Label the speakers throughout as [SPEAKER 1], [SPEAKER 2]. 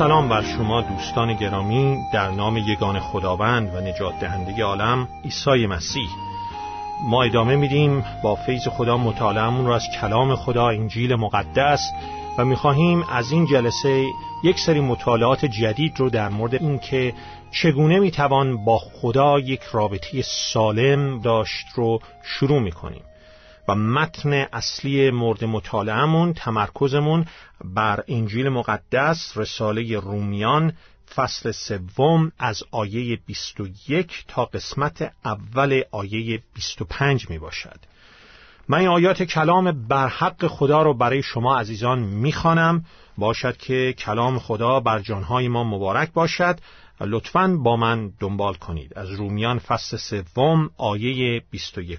[SPEAKER 1] سلام بر شما دوستان گرامی در نام یگان خداوند و نجات دهنده عالم عیسی مسیح. ما ادامه میدیم با فیض خدا مطالعهمون رو از کلام خدا انجیل مقدس و می‌خواهیم از این جلسه یک سری مطالعات جدید رو در مورد اینکه چگونه می‌توان با خدا یک رابطه سالم داشت رو شروع می‌کنیم. و متن اصلی مورد مطالعهمون تمرکزمون بر انجیل مقدس رساله رومیان فصل سوم از آیه 21 تا قسمت اول آیه 25 می باشد. من آیات کلام برحق خدا رو برای شما عزیزان می‌خوانم باشد که کلام خدا بر جانهای ما مبارک باشد. لطفاً با من دنبال کنید. از رومیان فصل سوم آیه 21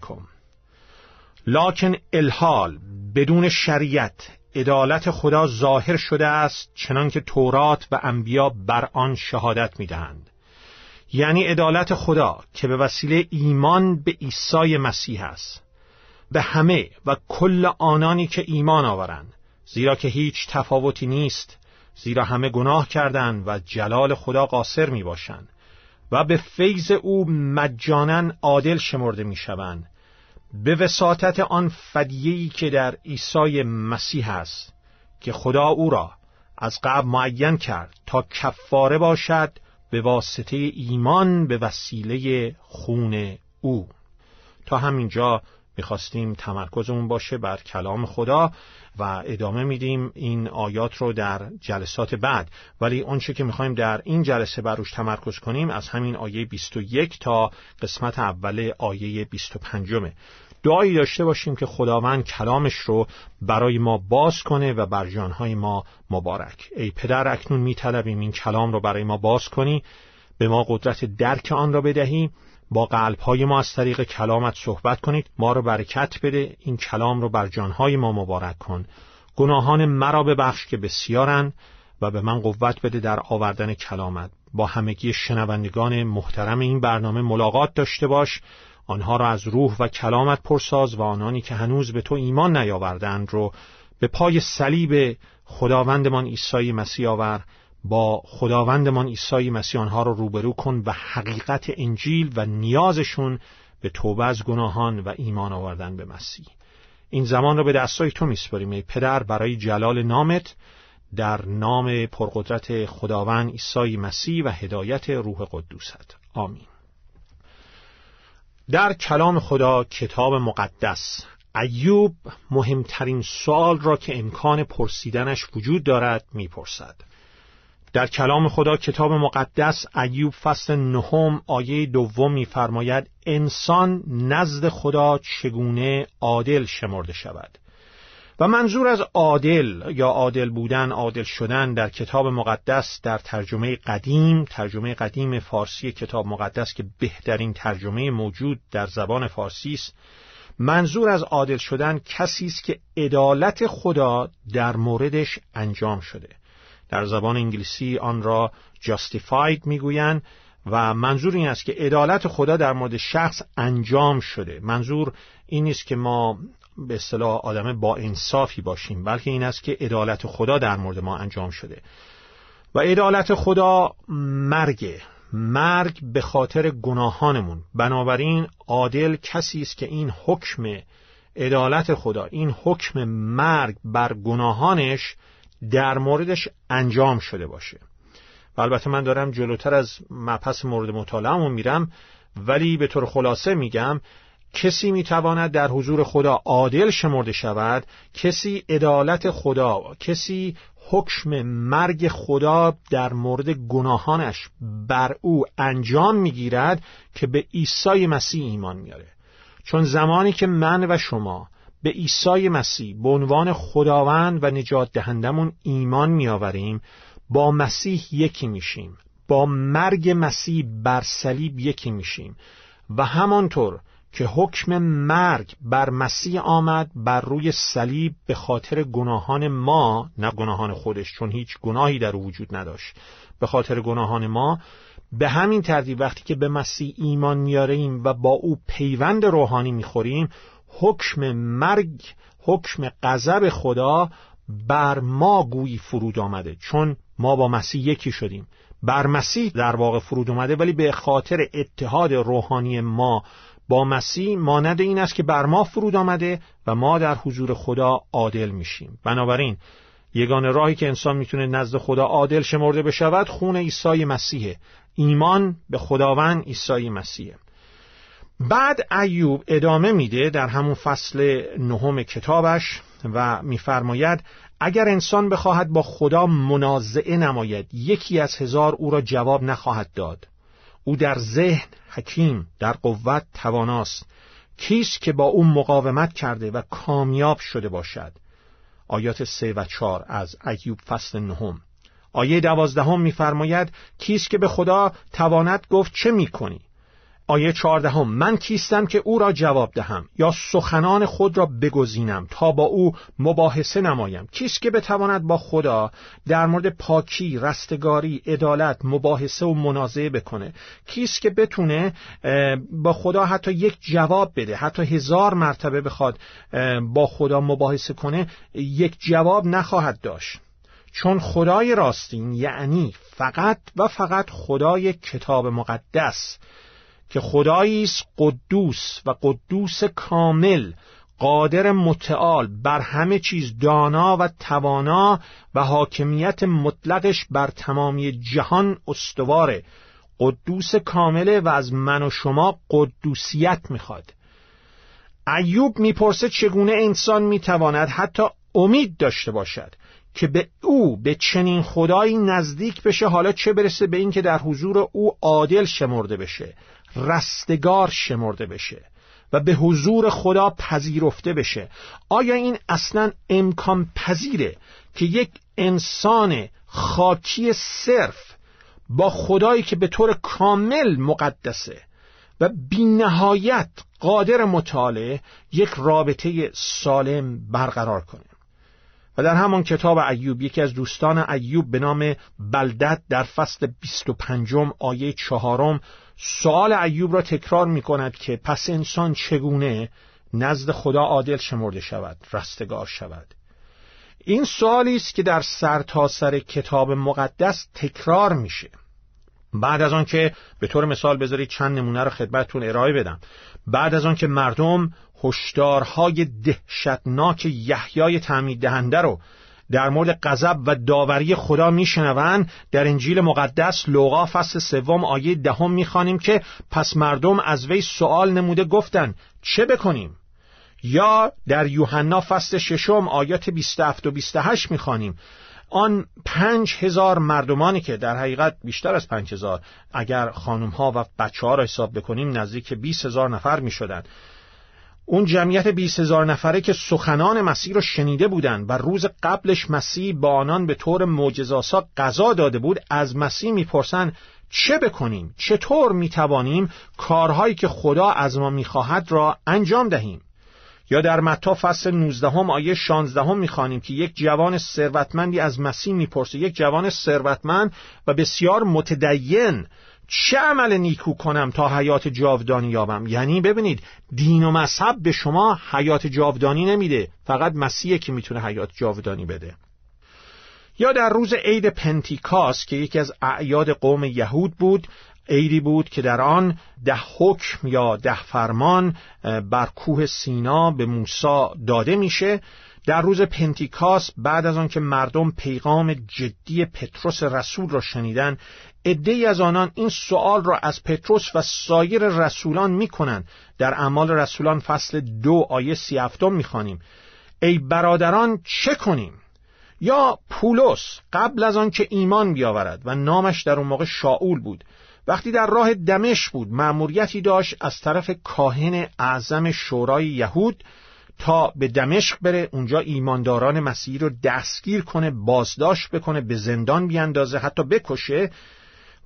[SPEAKER 1] لاکن الحال بدون شریعت عدالت خدا ظاهر شده است چنانکه تورات و انبیا بر آن شهادت می‌دهند. یعنی عدالت خدا که به وسیله ایمان به عیسی مسیح است. به همه و کل آنانی که ایمان آورند. زیرا که هیچ تفاوتی نیست زیرا همه گناه کردند و جلال خدا قاصر می باشند و به فیض او مجانا عادل شمرده می شوند به وساطت آن فدیهی که در عیسی مسیح است که خدا او را از قبل معین کرد تا کفاره باشد به واسطه ایمان به وسیله خون او. تا همینجا می‌خواستیم تمرکزمون باشه بر کلام خدا و ادامه میدیم این آیات رو در جلسات بعد. ولی آنچه که می‌خوایم در این جلسه بر روش تمرکز کنیم از همین آیه 21 تا قسمت اول آیه 25 دعایی داشته باشیم که خداوند کلامش رو برای ما باز کنه و بر جانهای ما مبارک. ای پدر اکنون میطلبیم این کلام رو برای ما باز کنی. به ما قدرت درک آن را بدهی. با قلبهای ما از طریق کلامت صحبت کنید. ما رو برکت بده. این کلام رو بر جانهای ما مبارک کن. گناهان مرا ببخش که بسیارن و به من قوت بده در آوردن کلامت. با همگی شنوندگان محترم این برنامه ملاقات داشته باش. آنها را از روح و کلامت پرساز و آنانی که هنوز به تو ایمان نیاوردند رو به پای صلیب خداوندمان عیسی مسیح آور با خداوندمان عیسی مسیح آنها را رو روبرو کن و حقیقت انجیل و نیازشون به توبه از گناهان و ایمان آوردن به مسیح. این زمان را به دستای تو میسپاریم ای پدر برای جلال نامت در نام پرقدرت خداوند عیسی مسیح و هدایت روح قدوست. آمین. در کلام خدا کتاب مقدس ایوب مهمترین سوال را که امکان پرسیدنش وجود دارد می‌پرسد. در کلام خدا کتاب مقدس ایوب فصل نهم آیه دوم میفرماید انسان نزد خدا چگونه عادل شمرده شود؟ و منظور از عادل یا عادل بودن عادل شدن در کتاب مقدس در ترجمه قدیم ترجمه قدیم فارسی کتاب مقدس که بهترین ترجمه موجود در زبان فارسی است منظور از عادل شدن کسی است که عدالت خدا در موردش انجام شده. در زبان انگلیسی آن را justified می‌گویند و منظور این است که عدالت خدا در مورد شخص انجام شده. منظور این نیست که ما به اصطلاح آدم با انصافی باشیم بلکه این است که عدالت خدا در مورد ما انجام شده. و عدالت خدا مرگ مرگ به خاطر گناهانمون. بنابراین عادل کسی است که این حکم عدالت خدا این حکم مرگ بر گناهانش در موردش انجام شده باشه. و البته من دارم جلوتر از مپس مورد مطالعهمون میرم ولی به طور خلاصه میگم کسی می‌تواند در حضور خدا عادل شمرده شود کسی عدالت خدا کسی حکم مرگ خدا در مورد گناهانش بر او انجام می‌گیرد که به عیسی مسیح ایمان میاره چون زمانی که من و شما به عیسی مسیح به عنوان خداوند و نجات دهندمون ایمان میآوریم با مسیح یکی میشیم با مرگ مسیح بر صلیب یکی میشیم و همانطور که حکم مرگ بر مسیح آمد بر روی صلیب به خاطر گناهان ما نه گناهان خودش چون هیچ گناهی در او وجود نداشت به خاطر گناهان ما به همین ترتیب وقتی که به مسیح ایمان میاریم و با او پیوند روحانی می‌خوریم حکم مرگ حکم غضب خدا بر ما گویی فرود آمده. چون ما با مسیح یکی شدیم. بر مسیح در واقع فرود اومده ولی به خاطر اتحاد روحانی ما با مسیح مانند این است که بر ما فرود آمده و ما در حضور خدا عادل میشیم. بنابراین یگان راهی که انسان می‌تونه نزد خدا عادل شمرده بشود خون عیسی مسیحه. ایمان به خداوند عیسی مسیحه. بعد ایوب ادامه میده در همون فصل نهم کتابش و میفرماید اگر انسان بخواهد با خدا منازعه نماید یکی از هزار او را جواب نخواهد داد. او در ذهن حکیم در قوت تواناست. کیست که با او مقاومت کرده و کامیاب شده باشد؟ آیات سه و چار از ایوب فصل نهم. آیه دوازدهم میفرماید کیست که به خدا تواند گفت چه می‌کنی؟ آیه چهاردهم من کیستم که او را جواب دهم یا سخنان خود را بگزینم تا با او مباحثه نمایم؟ کیست که بتواند با خدا در مورد پاکی رستگاری عدالت مباحثه و منازعه بکنه؟ کیست که بتونه با خدا حتی یک جواب بده حتی هزار مرتبه بخواد با خدا مباحثه کنه یک جواب نخواهد داشت. چون خدای راستین یعنی فقط و فقط خدای کتاب مقدس. که خدایی است قدوس و قدوس کامل قادر متعال بر همه چیز دانا و توانا و حاکمیت مطلقش بر تمامی جهان استواره. قدوس کامله و از من و شما قدوسیت می‌خواد. ایوب می‌پرسه چگونه انسان می‌تواند حتی امید داشته باشد که به او به چنین خدایی نزدیک بشه حالا چه برسه به اینکه در حضور او عادل شمرده بشه. رستگار شمرده بشه و به حضور خدا پذیرفته بشه. آیا این اصلا امکان پذیره که یک انسان خاکی صرف با خدایی که به طور کامل مقدسه و بینهایت قادر مطالعه یک رابطه سالم برقرار کنه؟ و در همان کتاب ایوب یکی از دوستان ایوب به نام بلدت در فصل 25 آیه چهارم سوال ایوب را تکرار می کند که پس انسان چگونه نزد خدا عادل شمرده شود رستگار شود؟ این سوالی است که در سرتاسر سر کتاب مقدس تکرار میشه. بعد از آن که به طور مثال بذارید چند نمونه رو خدمتتون ارائه بدم. بعد از آن که مردم هشدارهای دهشتناک یحیای تعمید دهنده رو در مورد غضب و داوری خدا میشنوند. در انجیل مقدس لوقا فصل سوم آیه دهم می‌خوانیم که پس مردم از وی سوال نموده گفتند چه بکنیم؟ یا در یوحنا فصل ششم آیات 27 و 28 می‌خوانیم. آن پنج هزار مردمانی که در حقیقت بیشتر از پنج هزار اگر خانم ها و بچه ها را حساب بکنیم نزدیک 20 هزار نفر می شدن. اون جمعیت 20 هزار نفره که سخنان مسیح را شنیده بودند و روز قبلش مسیح با آنان به طور معجزاسا قضا داده بود از مسیح می‌پرسند چه بکنیم؟ چطور می‌توانیم کارهایی که خدا از ما می‌خواهد را انجام دهیم؟ یا در متا فصل 19 هم آیه 16 هم می‌خوانیم که یک جوان ثروتمندی از مسیح می‌پرسه. یک جوان ثروتمند و بسیار متدین چه عمل نیکو کنم تا حیات جاودانی یابم؟ یعنی ببینید دین و مذهب به شما حیات جاودانی نمیده فقط مسیحه که می‌تونه حیات جاودانی بده. یا در روز عید پنتیکاس که یکی از اعیاد قوم یهود بود عیدی بود که در آن ده حکم یا ده فرمان بر کوه سینا به موسی داده میشه. در روز پنتیکاس بعد از آنکه مردم پیغام جدی پتروس رسول را شنیدن عدهای از آنان این سوال را از پتروس و سایر رسولان می‌کنند. در اعمال رسولان فصل دو آیه سی هفتم می‌خوانیم. ای برادران چه کنیم؟ یا پولس قبل از آنکه ایمان بیاورد و نامش در اون موقع شاول بود. وقتی در راه دمش بود مأموریتی داشت از طرف کاهن اعظم شورای یهود تا به دمشق بره اونجا ایمانداران مسیحی رو دستگیر کنه بازداشت بکنه به زندان بیاندازه حتی بکشه.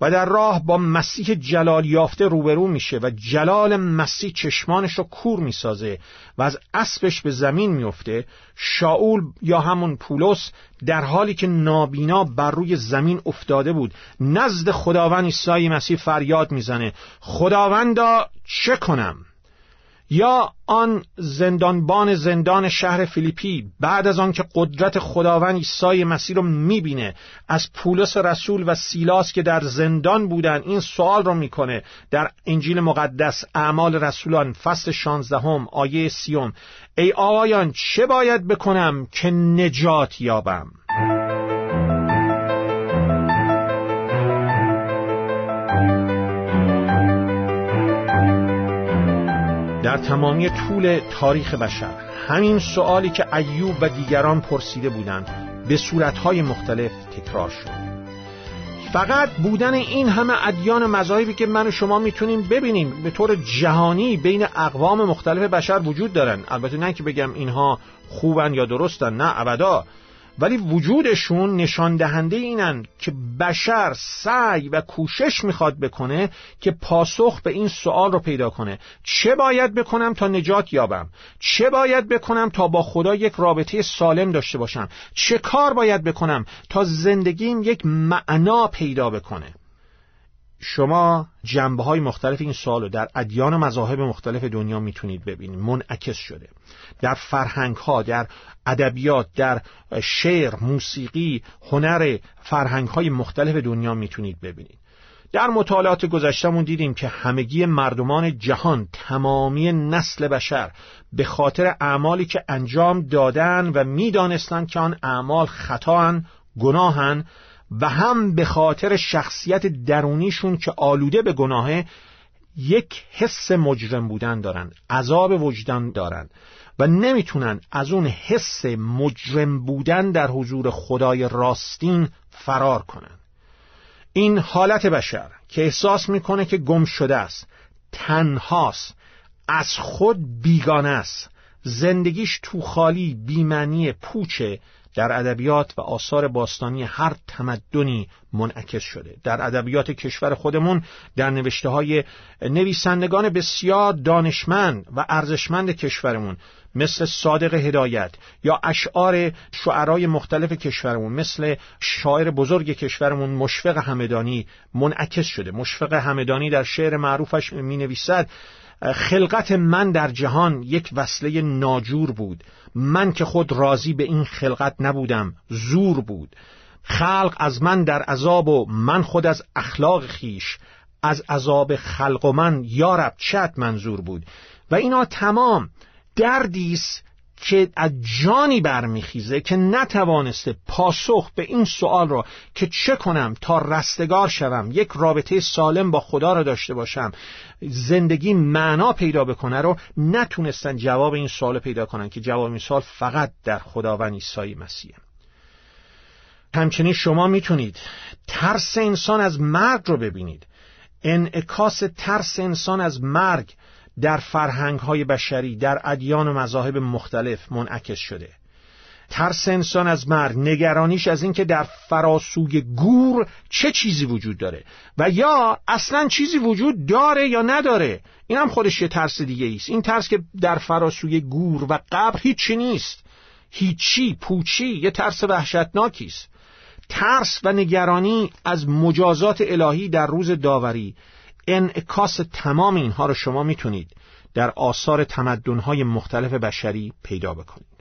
[SPEAKER 1] و در راه با مسیح جلال یافته روبرو میشه و جلال مسیح چشمانش رو کور می‌سازه و از اسبش به زمین میفته. شاول یا همون پولس در حالی که نابینا بر روی زمین افتاده بود نزد خداوند عیسی مسیح فریاد می‌زنه. خداوندا چه کنم؟ یا آن زندانبان زندان شهر فیلیپی بعد از آنکه قدرت خداوند عیسی مسیح رو می‌بینه از پولس رسول و سیلاس که در زندان بودن این سوال رو می‌کنه. در انجیل مقدس اعمال رسولان فصل شانزدهم آیه سیوم. ای آقایان چه باید بکنم که نجات یابم؟ در تمامی طول تاریخ بشر. همین سوالی که ایوب و دیگران پرسیده بودند به صورتهای مختلف تکرار شد. فقط بودن این همه ادیان مذاهبی که من و شما می‌تونیم ببینیم به طور جهانی بین اقوام مختلف بشر وجود دارن. البته نه که بگم اینها خوبن یا درستن نه ابدا. ولی وجودشون نشان دهنده اینن که بشر سعی و کوشش می‌خواد بکنه که پاسخ به این سوال رو پیدا کنه. چه باید بکنم تا نجات یابم؟ چه باید بکنم تا با خدا یک رابطه سالم داشته باشم؟ چه کار باید بکنم تا زندگیم یک معنا پیدا بکنه؟ شما جنبه های مختلف این سوال رو در ادیان و مذاهب مختلف دنیا می‌تونید ببینید. منعکس شده. در فرهنگ ها در ادبیات در شعر موسیقی هنر فرهنگ های مختلف دنیا می‌تونید ببینید. در مطالعات گذشتمون دیدیم که همگی مردمان جهان تمامی نسل بشر به خاطر اعمالی که انجام دادن و می‌دانستند که آن اعمال خطاان گناهن و هم به خاطر شخصیت درونیشون که آلوده به گناهه یک حس مجرم بودن دارن عذاب وجدان دارن و نمی‌تونن از اون حس مجرم بودن در حضور خدای راستین فرار کنن. این حالت بشر که احساس می‌کنه که گم شده است تنهاست از خود بیگانه است زندگیش تو خالی بیمنی پوچه در ادبیات و آثار باستانی هر تمدنی منعکس شده. در ادبیات کشور خودمون در نوشته های نویسندگان بسیار دانشمند و ارزشمند کشورمون مثل صادق هدایت یا اشعار شعرای مختلف کشورمون مثل شاعر بزرگ کشورمون مشفق همدانی منعکس شده. مشفق همدانی در شعر معروفش می نویسد خلقت من در جهان یک وصله ناجور بود. من که خود راضی به این خلقت نبودم زور بود. خلق از من در عذاب و من خود از اخلاق خیش از عذاب خلق و من یارب چت منظور بود؟ و اینا تمام دردیست که از جانی برمیخیزه که نتوانسته پاسخ به این سوال را که چه کنم تا رستگار شوم یک رابطه سالم با خدا را داشته باشم زندگی معنا پیدا بکنه رو نتونستن جواب این سوال پیدا کنن که جواب این سوال فقط در خداوند عیسی مسیحه همچنین شما می‌تونید ترس انسان از مرگ رو ببینید. انعکاس ترس انسان از مرگ در فرهنگ های بشری در ادیان و مذاهب مختلف منعکس شده. ترس انسان از مرگ نگرانیش از اینکه در فراسوی گور چه چیزی وجود داره و یا اصلا چیزی وجود داره یا نداره. این هم خودش یه ترس دیگه است این ترس که در فراسوی گور و قبر هیچی نیست. هیچی پوچی یه ترس وحشتناکی ترس و نگرانی از مجازات الهی در روز داوری انعکاس تمام اینها رو شما می‌تونید در آثار تمدنهای مختلف بشری پیدا بکنید.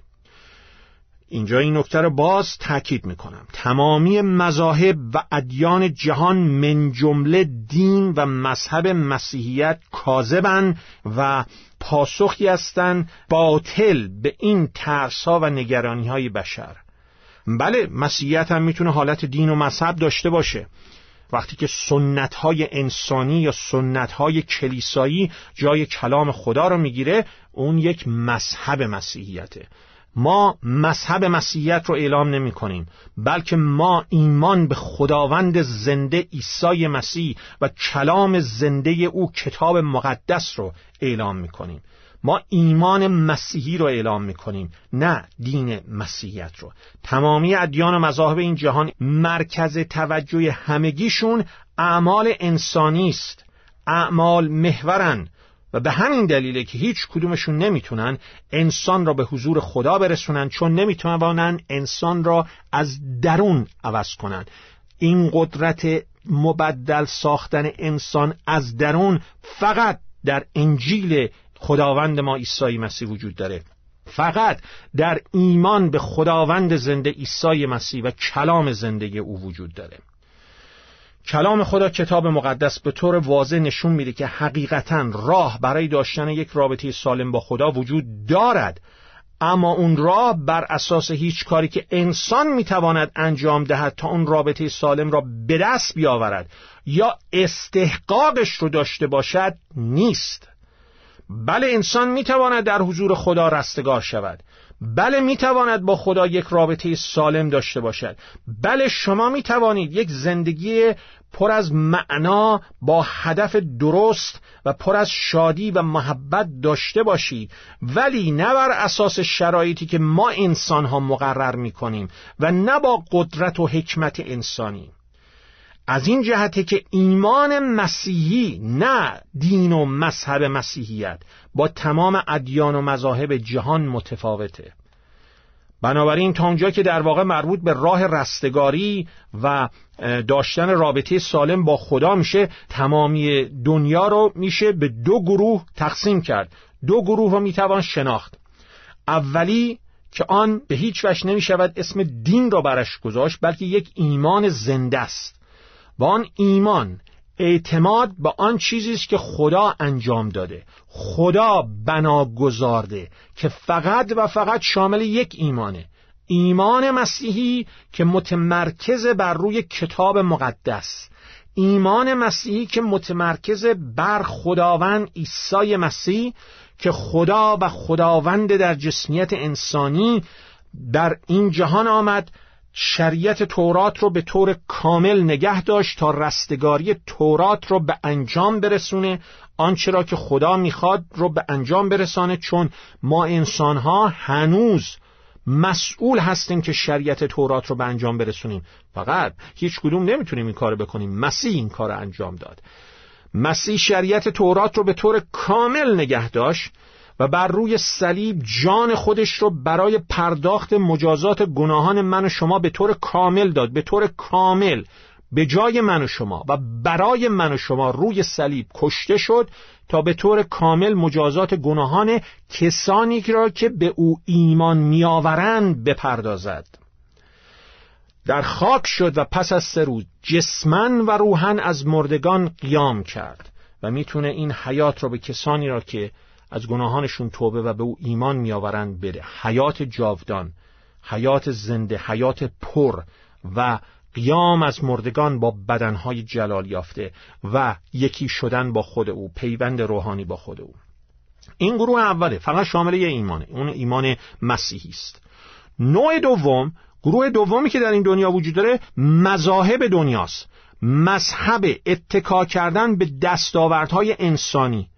[SPEAKER 1] اینجا این نکته رو باز تاکید می‌کنم. تمامی مذاهب و ادیان جهان من جمله دین و مذهب مسیحیت کاذبن و پاسخی هستند باطل به این ترسا و نگرانی های بشر. بله مسیحیت هم می‌تونه حالت دین و مذهب داشته باشه. وقتی که سنت های انسانی یا سنت های کلیسایی جای کلام خدا رو می‌گیره اون یک مذهب مسیحیته. ما مذهب مسیحیت رو اعلام نمی کنیم بلکه ما ایمان به خداوند زنده عیسی مسیح و کلام زنده او کتاب مقدس رو اعلام می کنیم ما ایمان مسیحی رو اعلام می‌کنیم نه دین مسیحیت رو. تمامی ادیان و مذاهب این جهان مرکز توجه همگیشون اعمال انسانی است. اعمال محورن و به همین دلیله که هیچ کدومشون نمی‌تونن انسان را به حضور خدا برسونن چون نمی‌تونن انسان را از درون عوض کنن. این قدرت مبدل ساختن انسان از درون فقط در انجیل خداوند ما عیسی مسیح وجود داره. فقط در ایمان به خداوند زنده عیسی مسیح و کلام زندگی او وجود داره. کلام خدا کتاب مقدس به طور واضح نشون میده که حقیقتا راه برای داشتن یک رابطه سالم با خدا وجود دارد. اما اون راه بر اساس هیچ کاری که انسان می‌تواند انجام دهد تا اون رابطه سالم را به دست بیاورد یا استحقاقش رو داشته باشد نیست. بله انسان می‌تواند در حضور خدا رستگار شود. بله می‌تواند با خدا یک رابطه سالم داشته باشد. بله شما می‌توانید یک زندگی پر از معنا با هدف درست و پر از شادی و محبت داشته باشید ولی نه بر اساس شرایطی که ما انسان ها مقرر می کنیم و نه با قدرت و حکمت انسانی از این جهته که ایمان مسیحی نه دین و مذهب مسیحیت با تمام ادیان و مذاهب جهان متفاوته. بنابراین تا اونجا که در واقع مربوط به راه رستگاری و داشتن رابطه سالم با خدا میشه تمامی دنیا رو میشه به دو گروه تقسیم کرد. دو گروه رو می‌توان شناخت. اولی که آن به هیچ وجه نمی‌شود اسم دین را برش گذاشت بلکه یک ایمان زنده است. و آن ایمان اعتماد به آن چیزی است که خدا انجام داده. خدا بنا گذارده که فقط و فقط شامل یک ایمانه. ایمان مسیحی که متمرکز بر روی کتاب مقدس. ایمان مسیحی که متمرکز بر خداوند عیسی مسیح که خدا و خداوند در جسمیت انسانی در این جهان آمد شریعت تورات رو به طور کامل نگه داشت تا رستگاری تورات رو به انجام برسونه آنچه را که خدا می‌خواد رو به انجام برسانه چون ما انسانها هنوز مسئول هستیم که شریعت تورات رو به انجام برسونیم. فقط هیچ کدوم نمی‌تونیم این کار بکنیم. مسیح این کار انجام داد. مسیح شریعت تورات رو به طور کامل نگه داشت. و بر روی صلیب جان خودش رو برای پرداخت مجازات گناهان من و شما به طور کامل داد به طور کامل به جای من و شما و برای من و شما روی صلیب کشته شد تا به طور کامل مجازات گناهان کسانی را که به او ایمان میآورند بپردازد. در خاک شد و پس از سه روز جسمن و روحن از مردگان قیام کرد و می‌تونه این حیات را به کسانی را که از گناهانشون توبه و به او ایمان میآورند بده حیات جاودان حیات زنده حیات پر و قیام از مردگان با بدنهای جلال یافته و یکی شدن با خود او پیوند روحانی با خود او. این گروه اوله فقط شامل یه ایمانه اون ایمان مسیحی است. نوع دوم گروه دومی که در این دنیا وجود داره مذاهب دنیاست. مذهب اتکا کردن به دستاوردهای انسانی.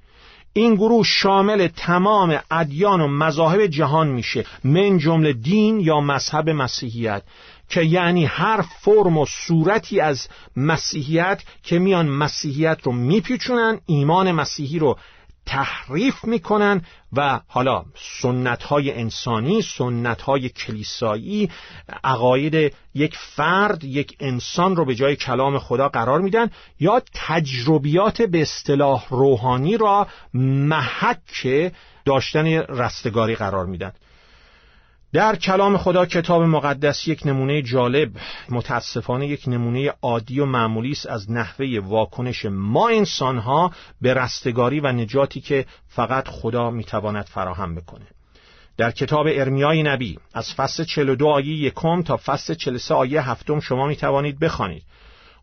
[SPEAKER 1] این گروه شامل تمام ادیان و مذاهب جهان میشه من جمله دین یا مذهب مسیحیت که یعنی هر فرم و صورتی از مسیحیت که میان مسیحیت رو میپیچونن ایمان مسیحی رو تحریف می‌کنن و حالا سنت های انسانی سنت های کلیسایی عقاید یک فرد یک انسان رو به جای کلام خدا قرار میدن یا تجربیات به اصطلاح روحانی را محک داشتن رستگاری قرار میدن. در کلام خدا کتاب مقدس یک نمونه جالب متاسفانه یک نمونه عادی و معمولی است از نحوه واکنش ما انسانها به رستگاری و نجاتی که فقط خدا می‌تواند فراهم بکنه. در کتاب ارمیای نبی از فصل 42 آیه یکم تا فصل 43 آیه هفتم شما می توانید بخوانید.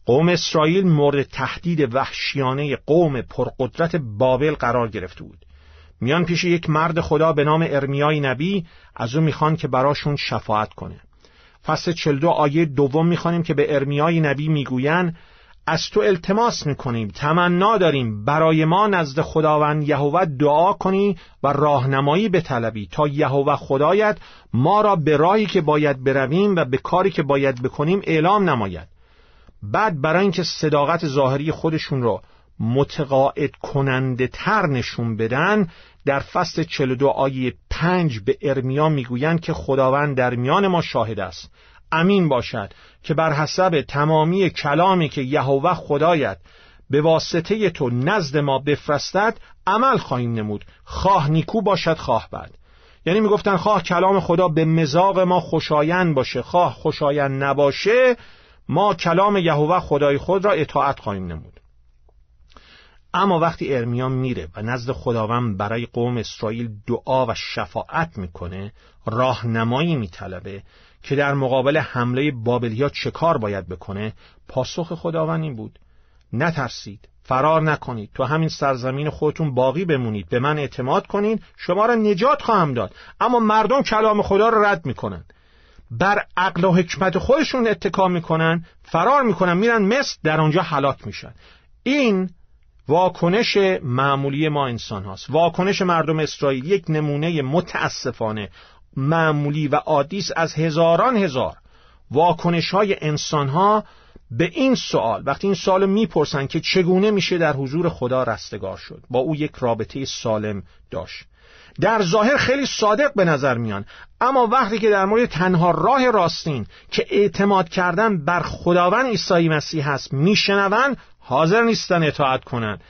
[SPEAKER 1] قوم اسرائیل مورد تهدید وحشیانه قوم پرقدرت بابل قرار گرفته بود. میان پیش یک مرد خدا به نام ارمیای نبی از او می‌خوان که براشون شفاعت کنه. فصل 42 آیه دوم می‌خوانیم که به ارمیای نبی می‌گوین از تو التماس می‌کنیم تمنا داریم برای ما نزد خداوند یهوه دعا کنی و راهنمایی بطلبی. تا یهوه خدایت ما را به راهی که باید برویم و به کاری که باید بکنیم اعلام نماید. بعد برای اینکه صداقت ظاهری خودشون را متقاعد کننده تر نشون بدن در فصل 42 آیه 5 به ارمیا می‌گویند که خداوند در میان ما شاهد است. امین باشد که بر حسب تمامی کلامی که یهوه خدایت به واسطه تو نزد ما بفرستد عمل خواهیم نمود. خواه نیکو باشد خواه بد. یعنی می‌گفتن خواه کلام خدا به مزاق ما خوشایند باشه خواه خوشایند نباشه ما کلام یهوه خدای خود را اطاعت خواهیم نمود. اما وقتی ارمیا میره و نزد خداوند برای قوم اسرائیل دعا و شفاعت می‌کنه راهنمایی میطلبه که در مقابل حمله بابلیا چه کار باید بکنه پاسخ خداوند این بود. نترسید فرار نکنید تو همین سرزمین خودتون باقی بمونید به من اعتماد کنید شما را نجات خواهم داد. اما مردم کلام خدا را رد می‌کنن. بر عقل و حکمت خودشون اتکا می‌کنن فرار می‌کنن میرن مصر در آنجا هلاک میشن. این واکنش معمولی ما انسان هاست. واکنش مردم اسرائیل یک نمونه متاسفانه معمولی و عادیس از هزاران هزار واکنش های انسان ها به این سوال وقتی این سوال می‌پرسن که چگونه میشه در حضور خدا رستگار شد با او یک رابطه سالم داشت. در ظاهر خیلی صادق به نظر میان. اما وقتی که در مورد تنها راه راستین که اعتماد کردن بر خداوند عیسی مسیح هست میشنون حاضر نیستن اطاعت کنند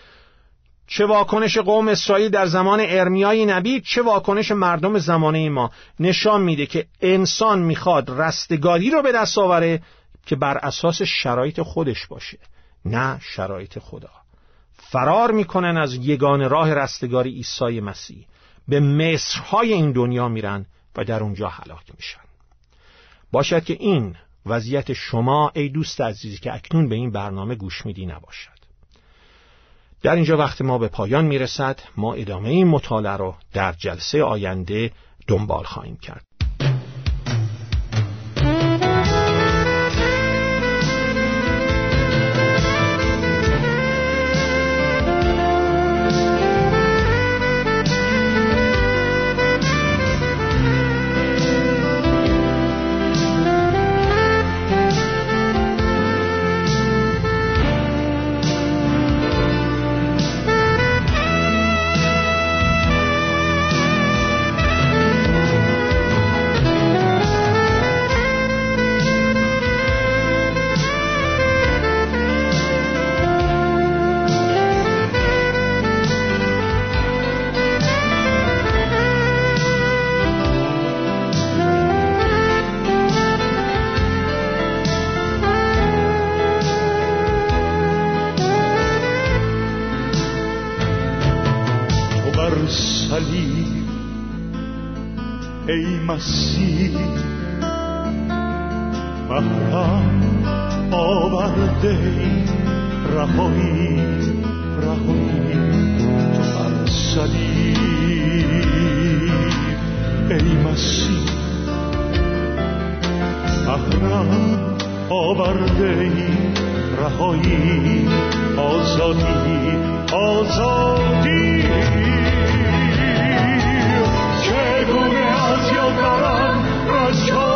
[SPEAKER 1] چه واکنش قوم اسرائیل در زمان ارمیای نبی چه واکنش مردم زمانه ما. نشان میده که انسان می‌خواد رستگاری رو به دست آوره که بر اساس شرایط خودش باشه نه شرایط خدا. فرار می‌کنن از یگان راه رستگاری عیسی مسیح. به مصرهای این دنیا میرن و در اونجا هلاک میشن. باشد که این وضعیت شما ای دوست عزیزی که اکنون به این برنامه گوش میدی نباشد. در اینجا وقت ما به پایان می‌رسد. ما ادامه این مطالعه رو در جلسه آینده دنبال خواهیم کرد.
[SPEAKER 2] مسیح بهرم آورده رهایی رهایی تو بر ای مسیح بهرم آورده رهایی آزادی آزادی چگونه از یاد برم